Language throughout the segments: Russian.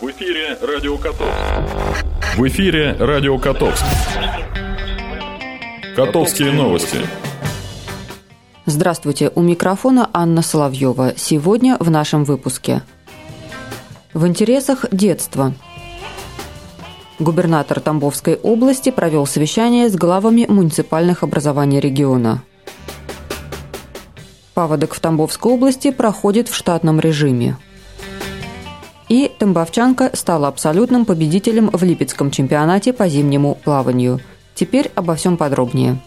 В эфире Радио Котовск. В эфире Радио Котовск. Котовские новости. Здравствуйте, у микрофона Анна Соловьева. Сегодня в нашем выпуске. В интересах детства. Губернатор Тамбовской области провел совещание с главами муниципальных образований региона. Паводок в Тамбовской области проходит в штатном режиме. И тамбовчанка стала абсолютным победителем в Липецком чемпионате по зимнему плаванию. Теперь обо всем подробнее.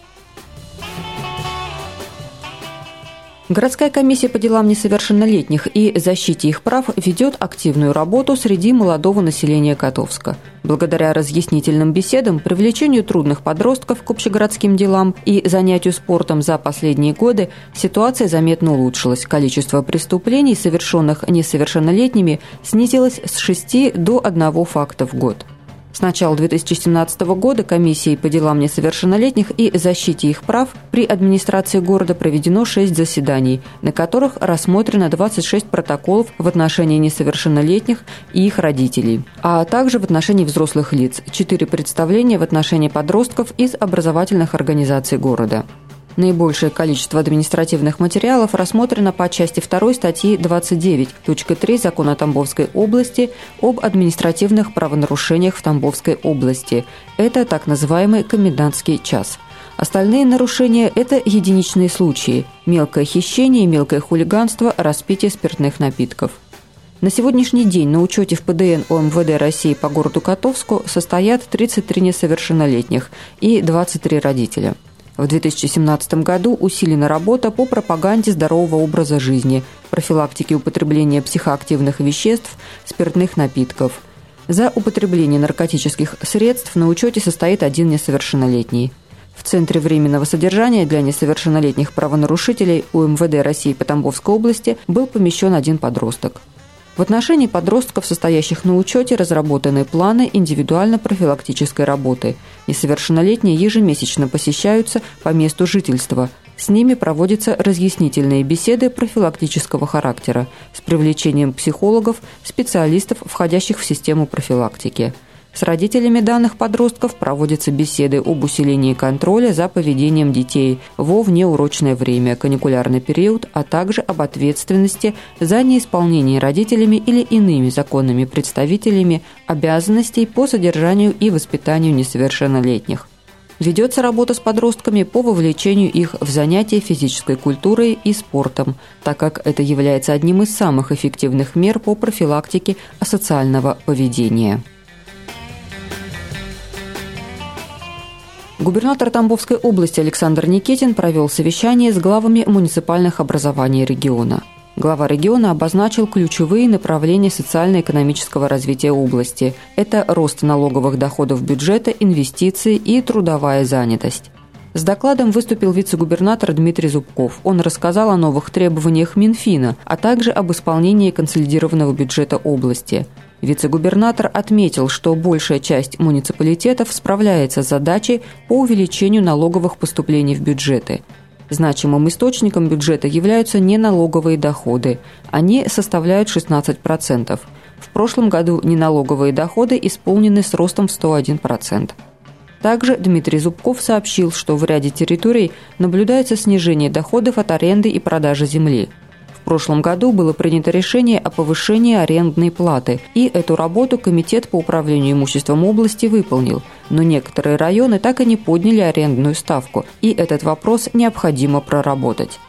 Городская комиссия по делам несовершеннолетних и защите их прав ведет активную работу среди молодого населения Котовска. Благодаря разъяснительным беседам, привлечению трудных подростков к общегородским делам и занятию спортом за последние годы ситуация заметно улучшилась. Количество преступлений, совершенных несовершеннолетними, снизилось с 6 до 1 факта в год. С начала 2017 года комиссией по делам несовершеннолетних и защите их прав при администрации города проведено 6 заседаний, на которых рассмотрено 26 протоколов в отношении несовершеннолетних и их родителей, а также в отношении взрослых лиц, 4 представления в отношении подростков из образовательных организаций города. Наибольшее количество административных материалов рассмотрено по части 2 статьи 29.3 Закона Тамбовской области об административных правонарушениях в Тамбовской области. Это так называемый комендантский час. Остальные нарушения – это единичные случаи – мелкое хищение, мелкое хулиганство, распитие спиртных напитков. На сегодняшний день на учете в ПДН ОМВД России по городу Котовску состоят 33 несовершеннолетних и 23 родителя – в 2017 году усилена работа по пропаганде здорового образа жизни, профилактике употребления психоактивных веществ, спиртных напитков. За употребление наркотических средств на учете состоит один несовершеннолетний. В Центре временного содержания для несовершеннолетних правонарушителей УМВД России по Тамбовской области был помещен один подросток. В отношении подростков, состоящих на учете, разработаны планы индивидуально-профилактической работы. Несовершеннолетние ежемесячно посещаются по месту жительства. С ними проводятся разъяснительные беседы профилактического характера с привлечением психологов, специалистов, входящих в систему профилактики – с родителями данных подростков проводятся беседы об усилении контроля за поведением детей во внеурочное время, каникулярный период, а также об ответственности за неисполнение родителями или иными законными представителями обязанностей по содержанию и воспитанию несовершеннолетних. Ведется работа с подростками по вовлечению их в занятия физической культурой и спортом, так как это является одним из самых эффективных мер по профилактике асоциального поведения. Губернатор Тамбовской области Александр Никитин провел совещание с главами муниципальных образований региона. Глава региона обозначил ключевые направления социально-экономического развития области. Это рост налоговых доходов бюджета, инвестиции и трудовая занятость. С докладом выступил вице-губернатор Дмитрий Зубков. Он рассказал о новых требованиях Минфина, а также об исполнении консолидированного бюджета области – Вице-губернатор отметил, что большая часть муниципалитетов справляется с задачей по увеличению налоговых поступлений в бюджеты. Значимым источником бюджета являются неналоговые доходы. Они составляют 16%. В прошлом году неналоговые доходы исполнены с ростом в 101%. Также Дмитрий Зубков сообщил, что в ряде территорий наблюдается снижение доходов от аренды и продажи земли – в прошлом году было принято решение о повышении арендной платы, и эту работу Комитет по управлению имуществом области выполнил. Но некоторые районы так и не подняли арендную ставку, и этот вопрос необходимо проработать.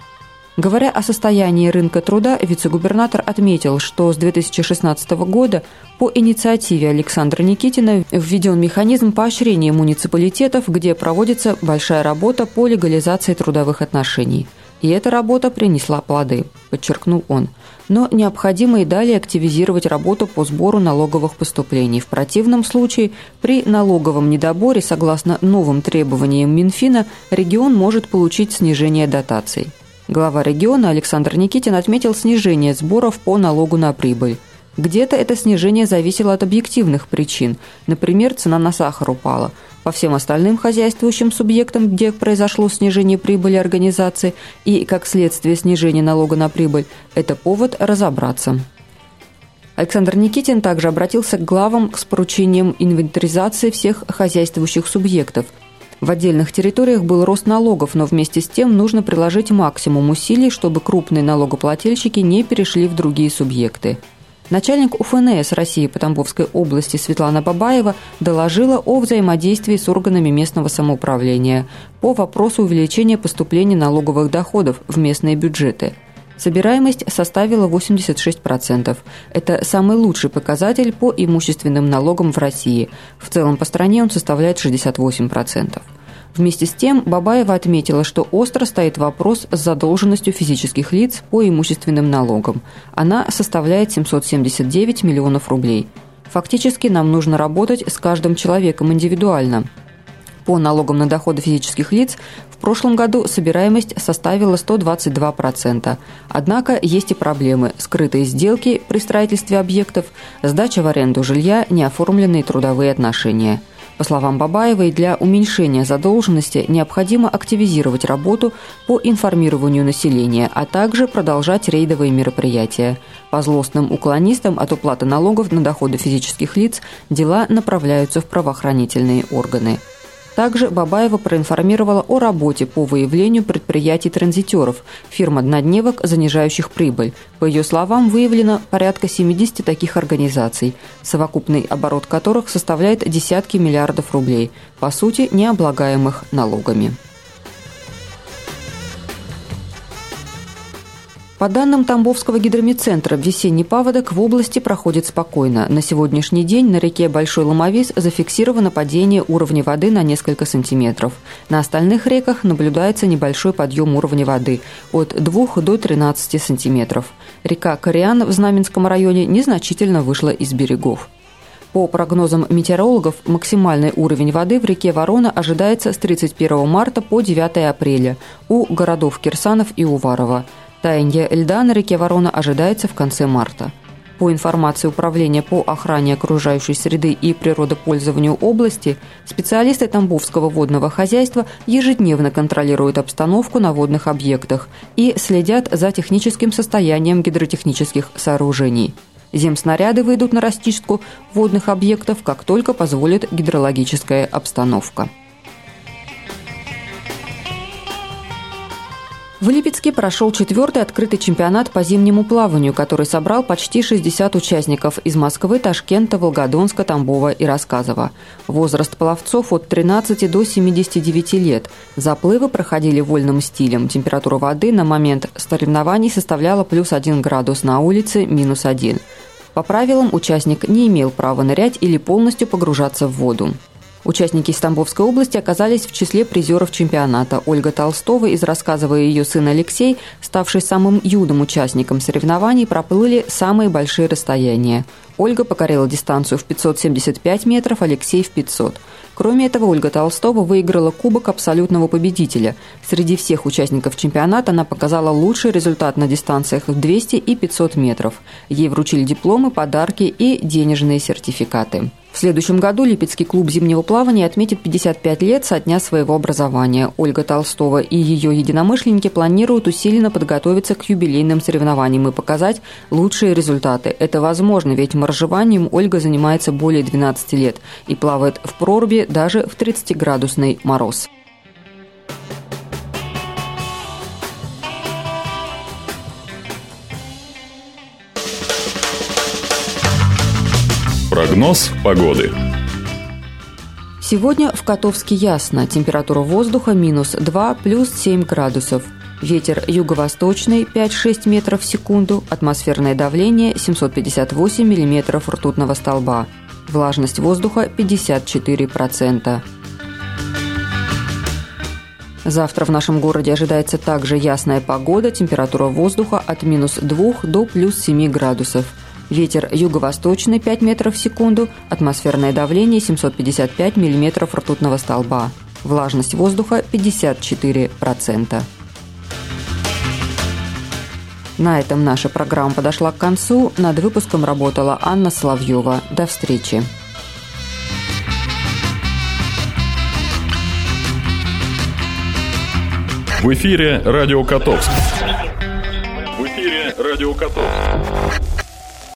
Говоря о состоянии рынка труда, вице-губернатор отметил, что с 2016 года по инициативе Александра Никитина введен механизм поощрения муниципалитетов, где проводится большая работа по легализации трудовых отношений – и эта работа принесла плоды, подчеркнул он. Но необходимо и далее активизировать работу по сбору налоговых поступлений. В противном случае при налоговом недоборе, согласно новым требованиям Минфина, регион может получить снижение дотаций. Глава региона Александр Никитин отметил снижение сборов по налогу на прибыль. Где-то это снижение зависело от объективных причин. Например, цена на сахар упала – по всем остальным хозяйствующим субъектам, где произошло снижение прибыли организации и, как следствие, снижение налога на прибыль, это повод разобраться. Александр Никитин также обратился к главам с поручением инвентаризации всех хозяйствующих субъектов. В отдельных территориях был рост налогов, но вместе с тем нужно приложить максимум усилий, чтобы крупные налогоплательщики не перешли в другие субъекты. Начальник УФНС России по Тамбовской области Светлана Бабаева доложила о взаимодействии с органами местного самоуправления по вопросу увеличения поступления налоговых доходов в местные бюджеты – Собираемость составила 86%. Это самый лучший показатель по имущественным налогам в России. В целом по стране он составляет 68%. Вместе с тем Бабаева отметила, что остро стоит вопрос с задолженностью физических лиц по имущественным налогам. Она составляет 779 миллионов рублей. Фактически нам нужно работать с каждым человеком индивидуально – по налогам на доходы физических лиц в прошлом году собираемость составила 122%. Однако есть и проблемы – скрытые сделки при строительстве объектов, сдача в аренду жилья, неоформленные трудовые отношения. По словам Бабаевой, для уменьшения задолженности необходимо активизировать работу по информированию населения, а также продолжать рейдовые мероприятия. По злостным уклонистам от уплаты налогов на доходы физических лиц дела направляются в правоохранительные органы. Также Бабаева проинформировала о работе по выявлению предприятий-транзитеров, фирм-однодневок, занижающих прибыль. По ее словам, выявлено порядка 70 таких организаций, совокупный оборот которых составляет десятки миллиардов рублей, по сути, не облагаемых налогами. По данным Тамбовского гидромедцентра, весенний паводок в области проходит спокойно. На сегодняшний день на реке Большой Ломовис зафиксировано падение уровня воды на несколько сантиметров. На остальных реках наблюдается небольшой подъем уровня воды от 2 до 13 сантиметров. Река Кориан в Знаменском районе незначительно вышла из берегов. По прогнозам метеорологов, максимальный уровень воды в реке Ворона ожидается с 31 марта по 9 апреля у городов Кирсанов и Уварова – Таяние льда на реке Ворона ожидается в конце марта. По информации Управления по охране окружающей среды и природопользованию области, специалисты Тамбовского водного хозяйства ежедневно контролируют обстановку на водных объектах и следят за техническим состоянием гидротехнических сооружений. Земснаряды выйдут на расчистку водных объектов, как только позволит гидрологическая обстановка. В Липецке прошел четвертый открытый чемпионат по зимнему плаванию, который собрал почти 60 участников из Москвы, Ташкента, Волгодонска, Тамбова и Рассказова. Возраст пловцов от 13 до 79 лет. Заплывы проходили вольным стилем. Температура воды на момент соревнований составляла плюс 1 градус на улице, минус 1. По правилам, участник не имел права нырять или полностью погружаться в воду. Участники из Тамбовской области оказались в числе призеров чемпионата. Ольга Толстова из рассказа ее сын Алексей, ставший самым юным участником соревнований, проплыли самые большие расстояния. Ольга покорила дистанцию в 575 метров, Алексей в 500. Кроме этого, Ольга Толстова выиграла Кубок абсолютного победителя. Среди всех участников чемпионата она показала лучший результат на дистанциях в 200 и 500 метров. Ей вручили дипломы, подарки и денежные сертификаты. В следующем году Липецкий клуб зимнего плавания отметит 55 лет со дня своего образования. Ольга Толстова и ее единомышленники планируют усиленно подготовиться к юбилейным соревнованиям и показать лучшие результаты. Это возможно, ведь моржеванием Ольга занимается более 12 лет и плавает в проруби даже в 30-градусный мороз. Прогноз погоды. Сегодня в Котовске ясно. Температура воздуха минус 2 плюс 7 градусов. Ветер юго-восточный 5-6 метров в секунду. Атмосферное давление 758 миллиметров ртутного столба. Влажность воздуха 54%. Завтра в нашем городе ожидается также ясная погода, температура воздуха от минус 2 до плюс 7 градусов. Ветер юго-восточный 5 метров в секунду, атмосферное давление 755 миллиметров ртутного столба. Влажность воздуха 54%. На этом наша программа подошла к концу. Над выпуском работала Анна Соловьева. До встречи. В эфире «Радио Котовск». В эфире «Радио Котовск».